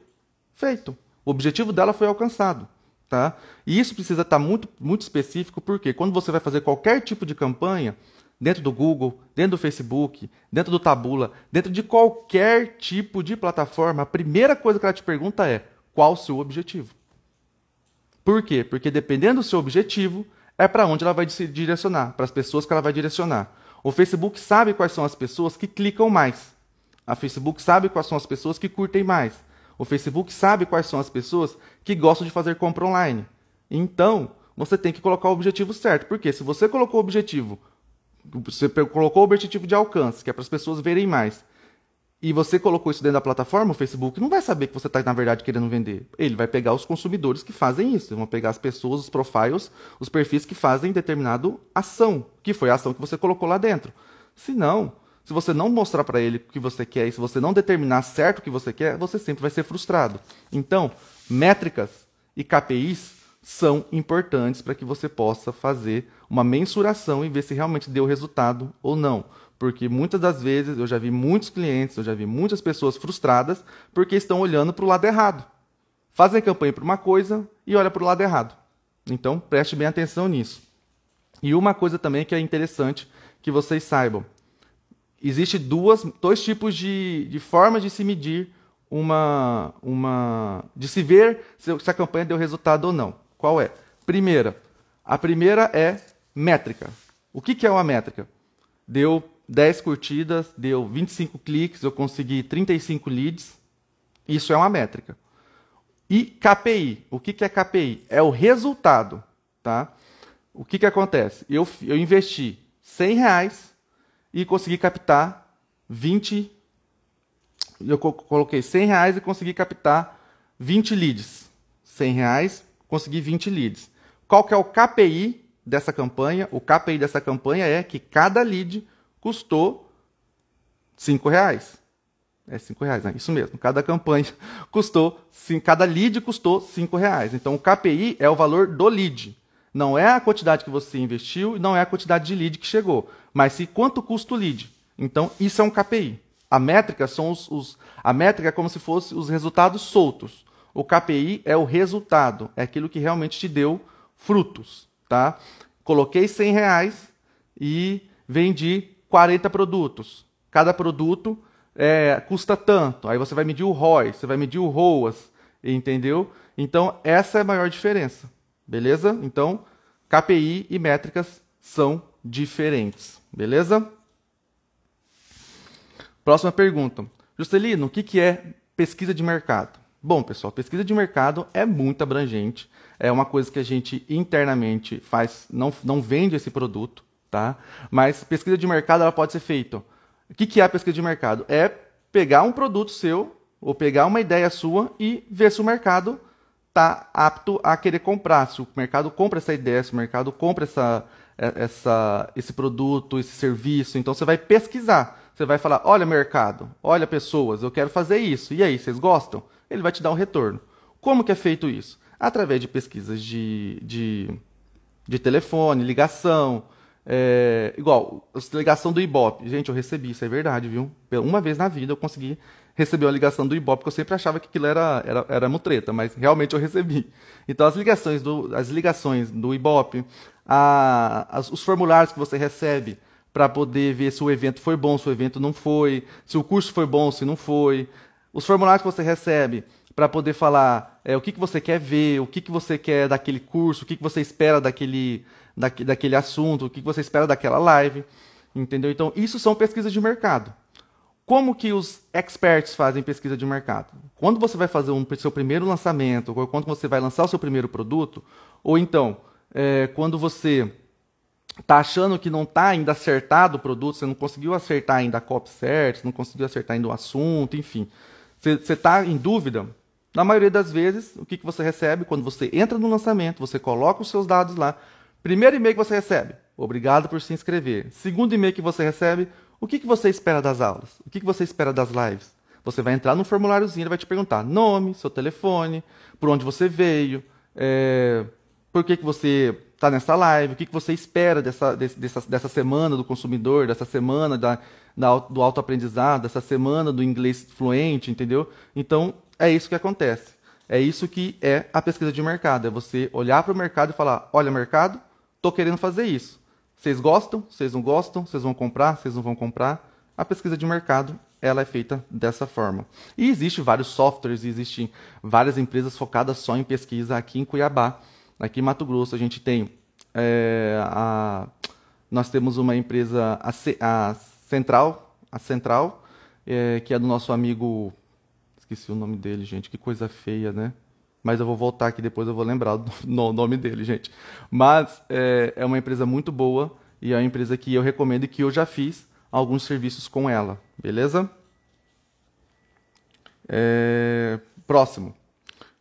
feito. O objetivo dela foi alcançado. Tá? E isso precisa estar muito, muito específico, porque quando você vai fazer qualquer tipo de campanha, dentro do Google, dentro do Facebook, dentro do Tabula, dentro de qualquer tipo de plataforma, a primeira coisa que ela te pergunta é qual o seu objetivo. Por quê? Porque dependendo do seu objetivo, é para onde ela vai se direcionar, para as pessoas que ela vai direcionar. O Facebook sabe quais são as pessoas que clicam mais. A Facebook sabe quais são as pessoas que curtem mais. O Facebook sabe quais são as pessoas que gostam de fazer compra online. Então, você tem que colocar o objetivo certo. Porque se você colocou o objetivo você colocou o objetivo de alcance, que é para as pessoas verem mais. E você colocou isso dentro da plataforma, o Facebook não vai saber que você está, na verdade, querendo vender. Ele vai pegar os consumidores que fazem isso. vão pegar as pessoas, os profiles, os perfis que fazem determinada ação, que foi a ação que você colocou lá dentro. Se não, se você não mostrar para ele o que você quer e se você não determinar certo o que você quer, você sempre vai ser frustrado. Então, métricas e KPIs são importantes para que você possa fazer uma mensuração e ver se realmente deu resultado ou não. Porque muitas das vezes eu já vi muitos clientes, eu já vi muitas pessoas frustradas porque estão olhando para o lado errado. Fazem campanha para uma coisa e olham para o lado errado. Então preste bem atenção nisso. E uma coisa também que é interessante que vocês saibam: existe duas, dois tipos de, de formas de se medir uma, uma, de se ver se, se a campanha deu resultado ou não. Qual é? Primeira, a primeira é métrica. O que, que é uma métrica? Deu 10 curtidas, deu 25 cliques, eu consegui 35 leads. Isso é uma métrica. E KPI. O que, que é KPI? É o resultado. Tá? O que, que acontece? Eu, eu investi 100 reais e consegui captar 20. Eu coloquei 100 reais e consegui captar 20 leads. 100 reais conseguir 20 leads. Qual que é o KPI dessa campanha? O KPI dessa campanha é que cada lead custou 5 reais. É cinco reais, né? Isso mesmo. Cada campanha (laughs) custou, sim, cada lead custou cinco reais. Então o KPI é o valor do lead. Não é a quantidade que você investiu e não é a quantidade de lead que chegou, mas se quanto custa o lead. Então isso é um KPI. A métrica são os, os a métrica é como se fosse os resultados soltos. O KPI é o resultado, é aquilo que realmente te deu frutos, tá? Coloquei 100 reais e vendi 40 produtos. Cada produto é, custa tanto. Aí você vai medir o ROI, você vai medir o ROAS, entendeu? Então, essa é a maior diferença. Beleza? Então, KPI e métricas são diferentes. Beleza? Próxima pergunta. Juscelino, o que, que é pesquisa de mercado? Bom, pessoal, pesquisa de mercado é muito abrangente. É uma coisa que a gente internamente faz, não, não vende esse produto, tá? Mas pesquisa de mercado ela pode ser feita o que, que é a pesquisa de mercado? É pegar um produto seu ou pegar uma ideia sua e ver se o mercado está apto a querer comprar. Se o mercado compra essa ideia, se o mercado compra essa, é, essa, esse produto, esse serviço. Então você vai pesquisar. Você vai falar: olha, mercado, olha, pessoas, eu quero fazer isso. E aí, vocês gostam? Ele vai te dar um retorno. Como que é feito isso? Através de pesquisas de, de, de telefone, ligação, é, igual, ligação do Ibope. Gente, eu recebi, isso é verdade, viu? Uma vez na vida eu consegui receber uma ligação do Ibope, porque eu sempre achava que aquilo era, era, era mutreta, mas realmente eu recebi. Então, as ligações do, as ligações do Ibope, a, as, os formulários que você recebe para poder ver se o evento foi bom, se o evento não foi, se o curso foi bom, se não foi, os formulários que você recebe para poder falar é, o que, que você quer ver, o que, que você quer daquele curso, o que, que você espera daquele daque, daquele assunto, o que você espera daquela live, entendeu? Então, isso são pesquisas de mercado. Como que os experts fazem pesquisa de mercado? Quando você vai fazer um seu primeiro lançamento, ou quando você vai lançar o seu primeiro produto, ou então, é, quando você está achando que não está ainda acertado o produto, você não conseguiu acertar ainda a copy certo, não conseguiu acertar ainda o assunto, enfim, você está em dúvida, na maioria das vezes, o que, que você recebe? Quando você entra no lançamento, você coloca os seus dados lá, Primeiro e-mail que você recebe, obrigado por se inscrever. Segundo e-mail que você recebe, o que, que você espera das aulas? O que, que você espera das lives? Você vai entrar no formuláriozinho, ele vai te perguntar nome, seu telefone, por onde você veio, é, por que, que você está nessa live, o que, que você espera dessa, dessa, dessa semana do consumidor, dessa semana da, da, do autoaprendizado, dessa semana do inglês fluente, entendeu? Então, é isso que acontece. É isso que é a pesquisa de mercado. É você olhar para o mercado e falar: olha, mercado, estou querendo fazer isso. Vocês gostam? Vocês não gostam? Vocês vão comprar? Vocês não vão comprar? A pesquisa de mercado ela é feita dessa forma. E existem vários softwares, existem várias empresas focadas só em pesquisa aqui em Cuiabá. Aqui em Mato Grosso a gente tem é, a, nós temos uma empresa a, a Central, a Central, é, que é do nosso amigo, esqueci o nome dele, gente, que coisa feia, né? mas eu vou voltar aqui depois, eu vou lembrar do (laughs) nome dele, gente. Mas é, é uma empresa muito boa e é uma empresa que eu recomendo e que eu já fiz alguns serviços com ela, beleza? É, próximo.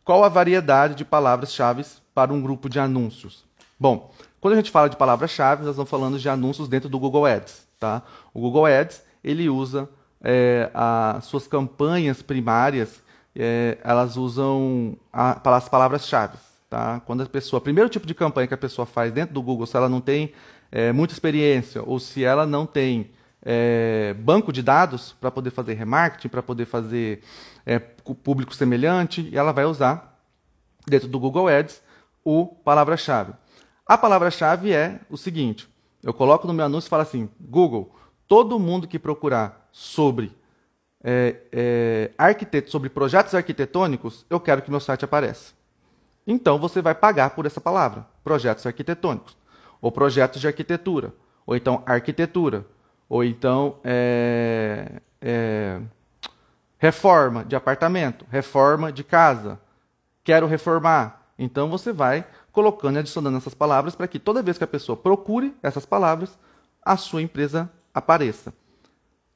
Qual a variedade de palavras-chave para um grupo de anúncios? Bom, quando a gente fala de palavras-chave, nós estamos falando de anúncios dentro do Google Ads. Tá? O Google Ads ele usa é, as suas campanhas primárias é, elas usam a, as palavras-chave. Tá? Quando a pessoa, primeiro tipo de campanha que a pessoa faz dentro do Google, se ela não tem é, muita experiência ou se ela não tem é, banco de dados para poder fazer remarketing, para poder fazer é, público semelhante, ela vai usar dentro do Google Ads o palavra-chave. A palavra-chave é o seguinte: eu coloco no meu anúncio e falo assim, Google, todo mundo que procurar sobre é, é, arquiteto, sobre projetos arquitetônicos, eu quero que meu site apareça. Então você vai pagar por essa palavra, projetos arquitetônicos, ou projetos de arquitetura, ou então arquitetura, ou então é, é, reforma de apartamento, reforma de casa, quero reformar. Então você vai colocando e adicionando essas palavras para que toda vez que a pessoa procure essas palavras, a sua empresa apareça.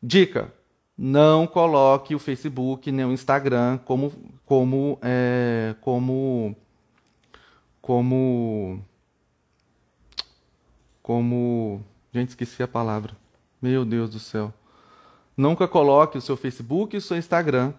Dica: não coloque o Facebook nem o Instagram como como é, como como como gente esqueci a palavra. Meu Deus do céu. Nunca coloque o seu Facebook e o seu Instagram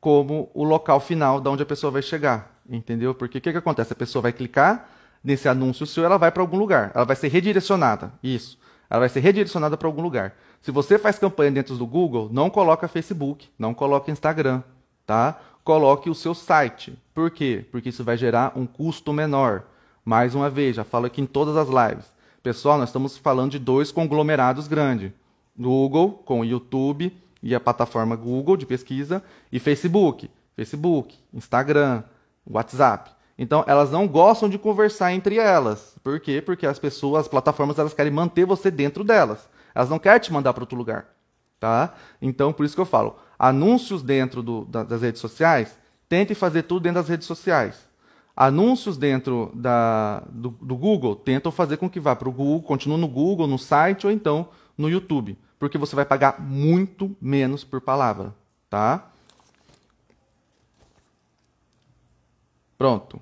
como o local final de onde a pessoa vai chegar, entendeu? Porque o que, que acontece? A pessoa vai clicar nesse anúncio seu, ela vai para algum lugar, ela vai ser redirecionada. Isso. Ela vai ser redirecionada para algum lugar. Se você faz campanha dentro do Google, não coloca Facebook, não coloca Instagram, tá? Coloque o seu site. Por quê? Porque isso vai gerar um custo menor. Mais uma vez, já falo aqui em todas as lives. Pessoal, nós estamos falando de dois conglomerados grandes. Google, com o YouTube e a plataforma Google de pesquisa, e Facebook. Facebook, Instagram, WhatsApp. Então, elas não gostam de conversar entre elas. Por quê? Porque as pessoas, as plataformas, elas querem manter você dentro delas. Elas não querem te mandar para outro lugar. Tá? Então, por isso que eu falo, anúncios dentro do, da, das redes sociais, tente fazer tudo dentro das redes sociais. Anúncios dentro da, do, do Google, tentam fazer com que vá para o Google, continue no Google, no site ou então no YouTube. Porque você vai pagar muito menos por palavra. Tá? Pronto.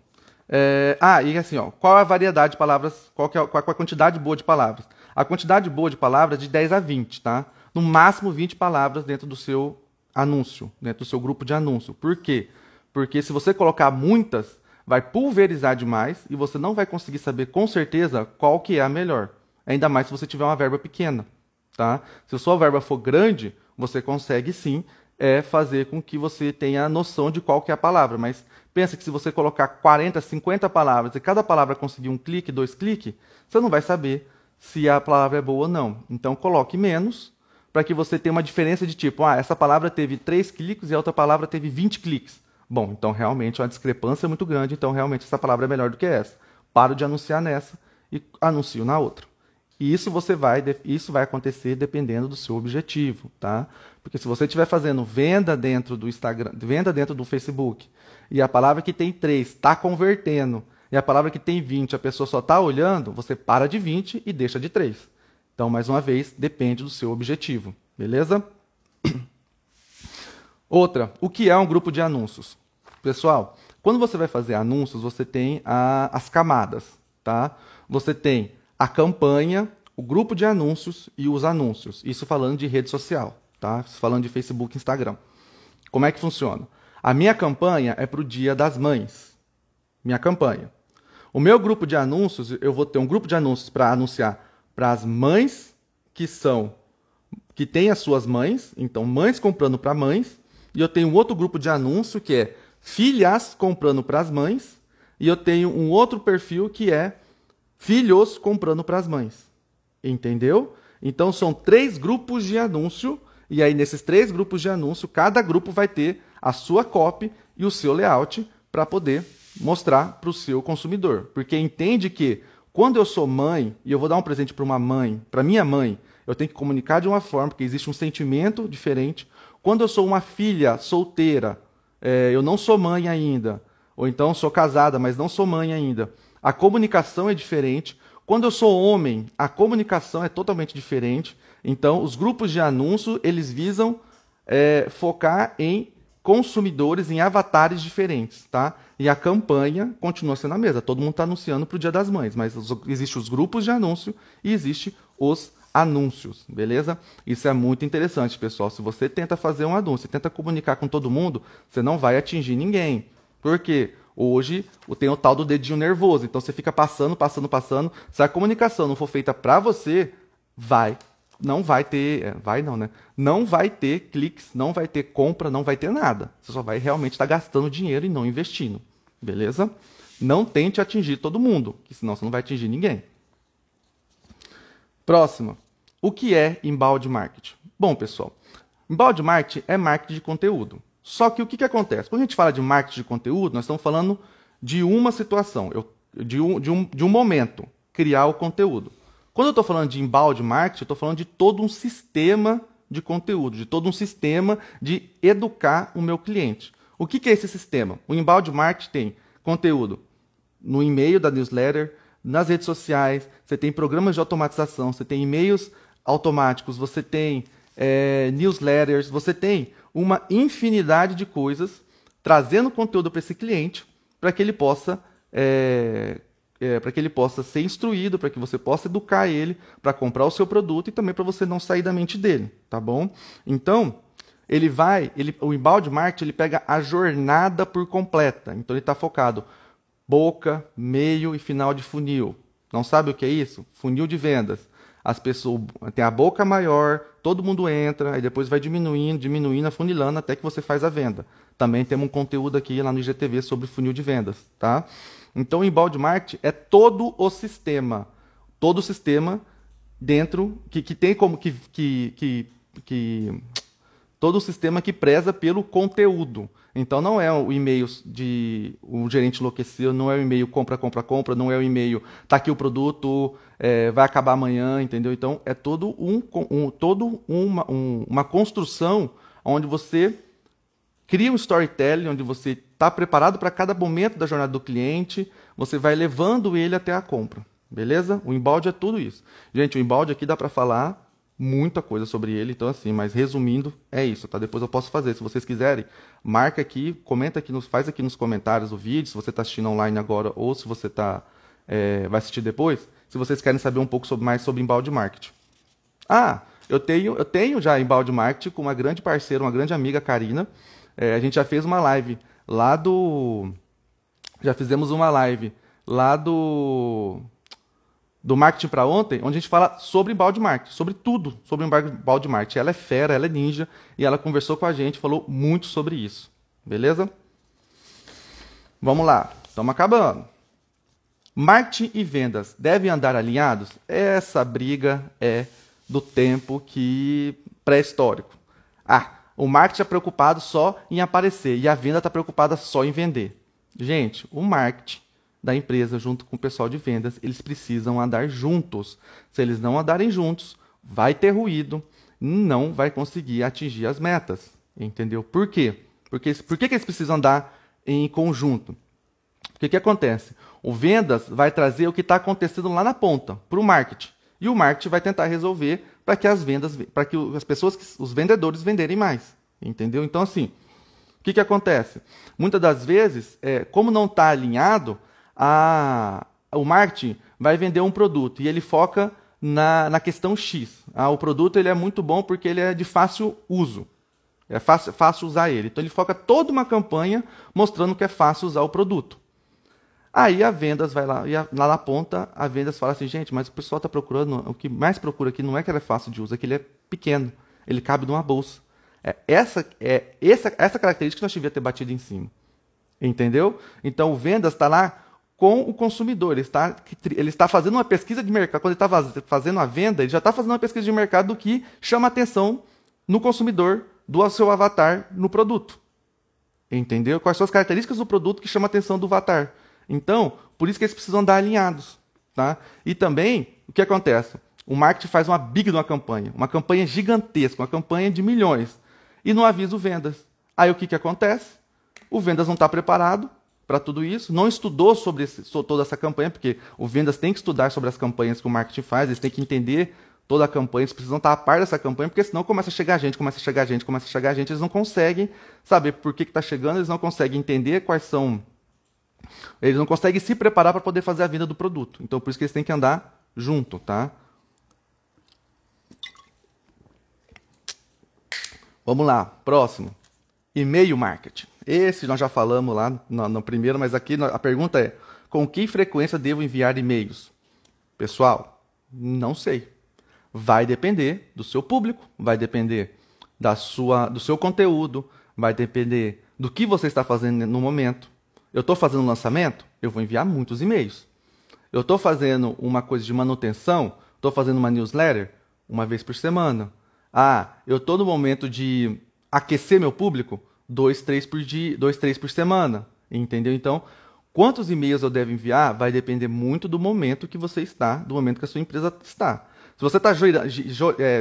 É, ah, e assim, ó, qual a variedade de palavras, qual, é, qual a quantidade boa de palavras? A quantidade boa de palavras é de 10 a 20, tá? No máximo 20 palavras dentro do seu anúncio, dentro do seu grupo de anúncio. Por quê? Porque se você colocar muitas, vai pulverizar demais e você não vai conseguir saber com certeza qual que é a melhor. Ainda mais se você tiver uma verba pequena, tá? Se a sua verba for grande, você consegue sim é fazer com que você tenha a noção de qual que é a palavra, mas Pensa que se você colocar 40, 50 palavras e cada palavra conseguir um clique, dois cliques, você não vai saber se a palavra é boa ou não. Então coloque menos para que você tenha uma diferença de tipo, ah, essa palavra teve 3 cliques e a outra palavra teve 20 cliques. Bom, então realmente a discrepância é muito grande, então realmente essa palavra é melhor do que essa. Paro de anunciar nessa e anuncio na outra. E isso você vai, isso vai acontecer dependendo do seu objetivo, tá? Porque se você estiver fazendo venda dentro do Instagram, venda dentro do Facebook, e a palavra que tem 3 está convertendo, e a palavra que tem 20 a pessoa só está olhando, você para de 20 e deixa de 3. Então, mais uma vez, depende do seu objetivo, beleza? (clears throat) Outra, o que é um grupo de anúncios? Pessoal, quando você vai fazer anúncios, você tem a, as camadas, tá? Você tem a campanha, o grupo de anúncios e os anúncios. Isso falando de rede social, tá? Isso falando de Facebook, Instagram. Como é que funciona? A minha campanha é para o Dia das Mães. Minha campanha. O meu grupo de anúncios, eu vou ter um grupo de anúncios para anunciar para as mães que são que têm as suas mães, então mães comprando para mães, e eu tenho um outro grupo de anúncio que é filhas comprando para as mães, e eu tenho um outro perfil que é filhos comprando para as mães. Entendeu? Então são três grupos de anúncio, e aí nesses três grupos de anúncio, cada grupo vai ter a sua copy e o seu layout para poder mostrar para o seu consumidor. Porque entende que quando eu sou mãe e eu vou dar um presente para uma mãe, para minha mãe, eu tenho que comunicar de uma forma, porque existe um sentimento diferente. Quando eu sou uma filha solteira, é, eu não sou mãe ainda, ou então sou casada, mas não sou mãe ainda, a comunicação é diferente. Quando eu sou homem, a comunicação é totalmente diferente. Então, os grupos de anúncio eles visam é, focar em consumidores em avatares diferentes, tá? E a campanha continua sendo a mesma. Todo mundo está anunciando para o Dia das Mães, mas existem os grupos de anúncio e existe os anúncios, beleza? Isso é muito interessante, pessoal. Se você tenta fazer um anúncio, tenta comunicar com todo mundo, você não vai atingir ninguém. Por quê? Hoje tem o tal do dedinho nervoso, então você fica passando, passando, passando. Se a comunicação não for feita para você, vai não vai ter, é, vai não, né? Não vai ter cliques, não vai ter compra, não vai ter nada. Você só vai realmente estar tá gastando dinheiro e não investindo, beleza? Não tente atingir todo mundo, que senão você não vai atingir ninguém. Próxima. O que é embalde marketing? Bom, pessoal, embalde marketing é marketing de conteúdo. Só que o que, que acontece? Quando a gente fala de marketing de conteúdo, nós estamos falando de uma situação, eu, de, um, de, um, de um momento, criar o conteúdo. Quando eu estou falando de embalde marketing, eu estou falando de todo um sistema de conteúdo, de todo um sistema de educar o meu cliente. O que, que é esse sistema? O embalde marketing tem conteúdo no e-mail da newsletter, nas redes sociais, você tem programas de automatização, você tem e-mails automáticos, você tem é, newsletters, você tem uma infinidade de coisas trazendo conteúdo para esse cliente para que ele possa é, é, para que ele possa ser instruído, para que você possa educar ele para comprar o seu produto e também para você não sair da mente dele, tá bom? Então, ele vai, ele, o inbound marketing ele pega a jornada por completa. Então ele está focado boca, meio e final de funil. Não sabe o que é isso? Funil de vendas. As pessoas tem a boca maior, todo mundo entra, aí depois vai diminuindo, diminuindo, afunilando até que você faz a venda. Também temos um conteúdo aqui lá no IGTV sobre funil de vendas, tá? Então, o inbound marketing é todo o sistema, todo o sistema dentro que, que tem como que, que, que, que todo o sistema que preza pelo conteúdo. Então não é o e-mail de o gerente enlouqueceu, não é o e-mail compra, compra, compra, não é o e-mail tá aqui o produto, é, vai acabar amanhã, entendeu? Então é todo um, um todo uma, um, uma construção onde você cria um storytelling, onde você está preparado para cada momento da jornada do cliente, você vai levando ele até a compra, beleza? O embalde é tudo isso. Gente, o embalde aqui dá para falar muita coisa sobre ele, então assim, mas resumindo, é isso, tá? Depois eu posso fazer, se vocês quiserem, marca aqui, comenta aqui, nos, faz aqui nos comentários o vídeo, se você está assistindo online agora ou se você tá, é, vai assistir depois, se vocês querem saber um pouco sobre, mais sobre embalde marketing. Ah, eu tenho, eu tenho já embalde marketing com uma grande parceira, uma grande amiga, Karina, é, a gente já fez uma live lá do... Já fizemos uma live lá do do marketing para ontem, onde a gente fala sobre balde marketing, sobre tudo sobre balde marketing. Ela é fera, ela é ninja e ela conversou com a gente, falou muito sobre isso. Beleza? Vamos lá, estamos acabando. Marketing e vendas devem andar alinhados? Essa briga é do tempo que pré-histórico. Ah, o marketing é preocupado só em aparecer e a venda está preocupada só em vender. Gente, o marketing da empresa junto com o pessoal de vendas, eles precisam andar juntos. Se eles não andarem juntos, vai ter ruído, não vai conseguir atingir as metas. Entendeu? Por quê? Porque, por que, que eles precisam andar em conjunto? O que, que acontece? O vendas vai trazer o que está acontecendo lá na ponta, para o marketing. E o marketing vai tentar resolver para que as vendas, para que as pessoas, os vendedores venderem mais. Entendeu? Então, assim, o que, que acontece? Muitas das vezes, é, como não está alinhado, a, o marketing vai vender um produto e ele foca na, na questão X. Ah, o produto ele é muito bom porque ele é de fácil uso. É fácil, fácil usar ele. Então ele foca toda uma campanha mostrando que é fácil usar o produto. Aí a vendas vai lá, e a, lá na ponta, a vendas fala assim, gente, mas o pessoal está procurando, o que mais procura aqui não é que ele é fácil de uso, é que ele é pequeno, ele cabe numa bolsa. É, essa, é, essa, essa característica que nós devíamos ter batido em cima. Entendeu? Então o vendas está lá com o consumidor. Ele está, ele está fazendo uma pesquisa de mercado. Quando ele está fazendo a venda, ele já está fazendo uma pesquisa de mercado do que chama atenção no consumidor, do seu avatar no produto. Entendeu? Quais são as características do produto que chama atenção do avatar. Então, por isso que eles precisam andar alinhados. Tá? E também, o que acontece? O marketing faz uma big de uma campanha, uma campanha gigantesca, uma campanha de milhões, e não avisa o vendas. Aí o que, que acontece? O vendas não está preparado, para tudo isso, não estudou sobre, esse, sobre, toda essa campanha, porque o vendas tem que estudar sobre as campanhas que o marketing faz, eles têm que entender toda a campanha, eles precisam estar a par dessa campanha, porque senão começa a chegar gente, começa a chegar gente, começa a chegar gente, eles não conseguem saber por que está chegando, eles não conseguem entender quais são. Eles não conseguem se preparar para poder fazer a venda do produto. Então por isso que eles têm que andar junto, tá? Vamos lá, próximo. E-mail marketing. Esse nós já falamos lá no, no primeiro, mas aqui a pergunta é: com que frequência devo enviar e-mails? Pessoal, não sei. Vai depender do seu público, vai depender da sua, do seu conteúdo, vai depender do que você está fazendo no momento. Eu estou fazendo um lançamento, eu vou enviar muitos e-mails. Eu estou fazendo uma coisa de manutenção, estou fazendo uma newsletter uma vez por semana. Ah, eu estou no momento de aquecer meu público, dois, três por dia, dois, três por semana, entendeu? Então, quantos e-mails eu devo enviar vai depender muito do momento que você está, do momento que a sua empresa está. Se você está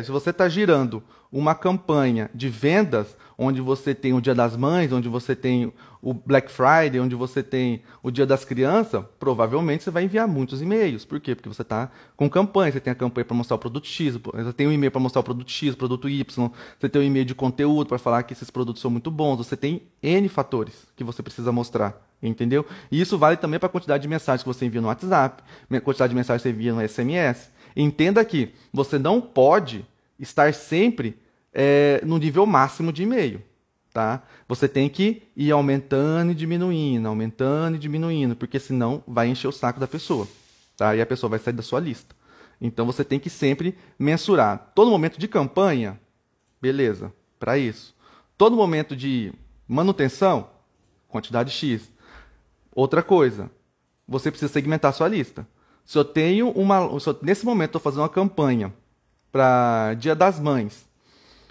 você tá girando uma campanha de vendas, onde você tem o Dia das Mães, onde você tem o Black Friday, onde você tem o Dia das Crianças, provavelmente você vai enviar muitos e-mails. Por quê? Porque você está com campanha. Você tem a campanha para mostrar o produto X, você tem um e-mail para mostrar o produto X, produto Y, você tem um e-mail de conteúdo para falar que esses produtos são muito bons. Você tem N fatores que você precisa mostrar. Entendeu? E isso vale também para a quantidade de mensagens que você envia no WhatsApp, a quantidade de mensagens que você envia no SMS. Entenda que você não pode estar sempre é, no nível máximo de e-mail. Tá? Você tem que ir aumentando e diminuindo, aumentando e diminuindo, porque senão vai encher o saco da pessoa. Tá? E a pessoa vai sair da sua lista. Então você tem que sempre mensurar. Todo momento de campanha, beleza, para isso. Todo momento de manutenção, quantidade X. Outra coisa, você precisa segmentar a sua lista. Se eu tenho uma. Eu, nesse momento estou fazendo uma campanha para Dia das Mães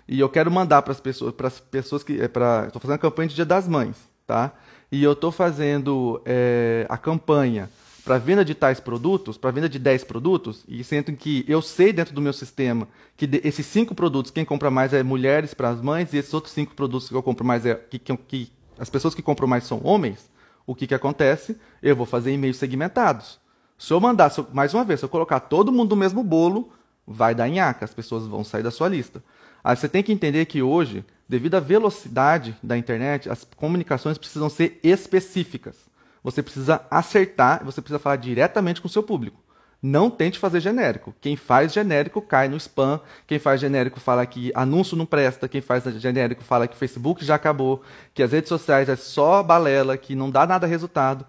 e eu quero mandar para as pessoas, para as pessoas que, para, estou fazendo a campanha de Dia das Mães, tá? E eu estou fazendo é, a campanha para venda de tais produtos, para venda de 10 produtos, e sendo que eu sei dentro do meu sistema que esses cinco produtos, quem compra mais é mulheres para as mães, e esses outros cinco produtos que eu compro mais é que, que, que as pessoas que compram mais são homens, o que, que acontece? Eu vou fazer e-mails segmentados. Se eu mandar, se eu, mais uma vez, se eu colocar todo mundo no mesmo bolo, vai dar nhaca, as pessoas vão sair da sua lista. Aí você tem que entender que hoje, devido à velocidade da internet, as comunicações precisam ser específicas. Você precisa acertar, você precisa falar diretamente com o seu público. Não tente fazer genérico. Quem faz genérico cai no spam. Quem faz genérico fala que anúncio não presta. Quem faz genérico fala que Facebook já acabou, que as redes sociais é só balela, que não dá nada resultado.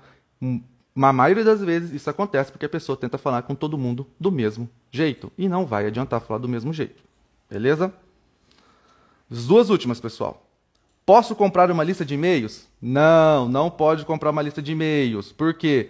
Na maioria das vezes isso acontece porque a pessoa tenta falar com todo mundo do mesmo jeito. E não vai adiantar falar do mesmo jeito. Beleza? As duas últimas, pessoal. Posso comprar uma lista de e-mails? Não, não pode comprar uma lista de e-mails. Por quê?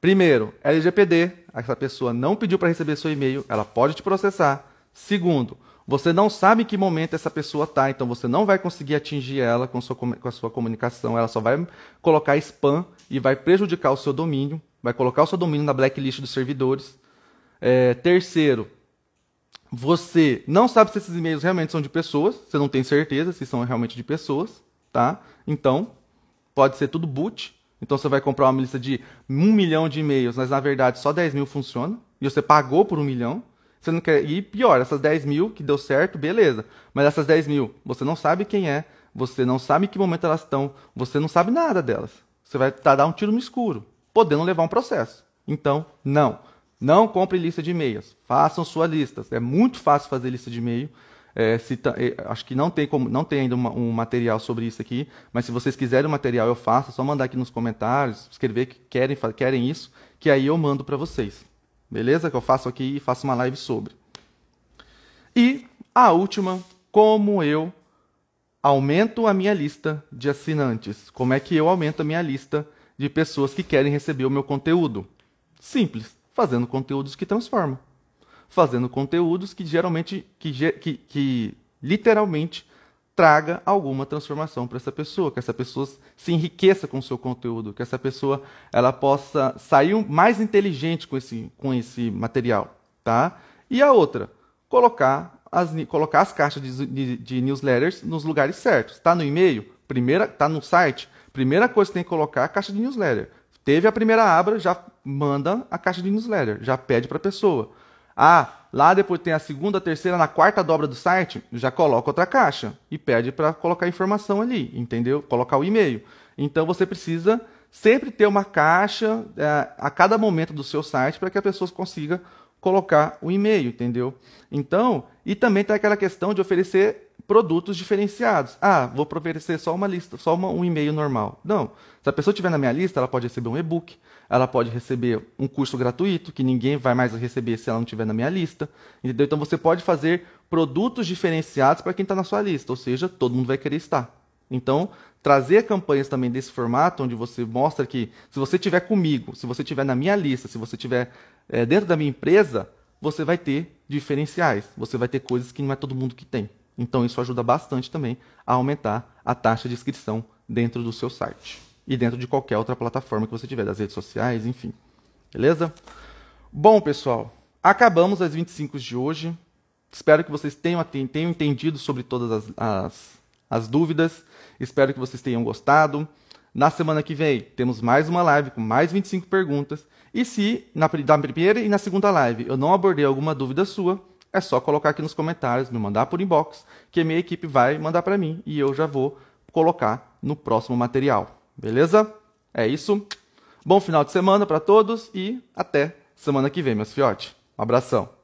Primeiro, LGPD, essa pessoa não pediu para receber seu e-mail, ela pode te processar. Segundo, você não sabe em que momento essa pessoa está, então você não vai conseguir atingir ela com, sua, com a sua comunicação, ela só vai colocar spam e vai prejudicar o seu domínio, vai colocar o seu domínio na blacklist dos servidores. É, terceiro, você não sabe se esses e-mails realmente são de pessoas, você não tem certeza se são realmente de pessoas, tá? Então, pode ser tudo boot. Então você vai comprar uma lista de um milhão de e-mails, mas na verdade só 10 mil funciona, e você pagou por um milhão. Você não quer. E pior, essas 10 mil que deu certo, beleza. Mas essas 10 mil, você não sabe quem é, você não sabe em que momento elas estão, você não sabe nada delas. Você vai dar um tiro no escuro, podendo levar um processo. Então, não. Não compre lista de e-mails. Façam suas listas. É muito fácil fazer lista de e-mail. É, é, acho que não tem, como, não tem ainda uma, um material sobre isso aqui, mas se vocês quiserem o material, eu faço. É só mandar aqui nos comentários, escrever que querem, querem isso, que aí eu mando para vocês. Beleza? Que eu faço aqui e faço uma live sobre. E a última, como eu aumento a minha lista de assinantes. Como é que eu aumento a minha lista de pessoas que querem receber o meu conteúdo? Simples, fazendo conteúdos que transformam fazendo conteúdos que geralmente, que, que, que literalmente traga alguma transformação para essa pessoa, que essa pessoa se enriqueça com o seu conteúdo, que essa pessoa ela possa sair mais inteligente com esse, com esse material, tá? E a outra, colocar as, colocar as caixas de, de, de newsletters nos lugares certos. Está no e-mail, primeira, está no site, primeira coisa que tem que colocar é a caixa de newsletter. Teve a primeira abra, já manda a caixa de newsletter, já pede para a pessoa. Ah, lá depois tem a segunda, a terceira, na quarta dobra do site, já coloca outra caixa e pede para colocar informação ali, entendeu? Colocar o e-mail. Então você precisa sempre ter uma caixa é, a cada momento do seu site para que a pessoa consiga colocar o e-mail, entendeu? Então, e também tem aquela questão de oferecer produtos diferenciados. Ah, vou oferecer só uma lista, só uma, um e-mail normal. Não. Se a pessoa estiver na minha lista, ela pode receber um e-book, ela pode receber um curso gratuito, que ninguém vai mais receber se ela não estiver na minha lista. Entendeu? Então você pode fazer produtos diferenciados para quem está na sua lista, ou seja, todo mundo vai querer estar. Então, trazer campanhas também desse formato, onde você mostra que se você estiver comigo, se você estiver na minha lista, se você estiver é, dentro da minha empresa, você vai ter diferenciais, você vai ter coisas que não é todo mundo que tem. Então, isso ajuda bastante também a aumentar a taxa de inscrição dentro do seu site e dentro de qualquer outra plataforma que você tiver, das redes sociais, enfim. Beleza? Bom, pessoal, acabamos as 25 de hoje. Espero que vocês tenham, tenham entendido sobre todas as, as, as dúvidas. Espero que vocês tenham gostado. Na semana que vem, temos mais uma live com mais 25 perguntas. E se na, na primeira e na segunda live eu não abordei alguma dúvida sua, é só colocar aqui nos comentários, me mandar por inbox, que a minha equipe vai mandar para mim e eu já vou colocar no próximo material. Beleza? É isso. Bom final de semana para todos e até semana que vem, meus fiotes. Um abração.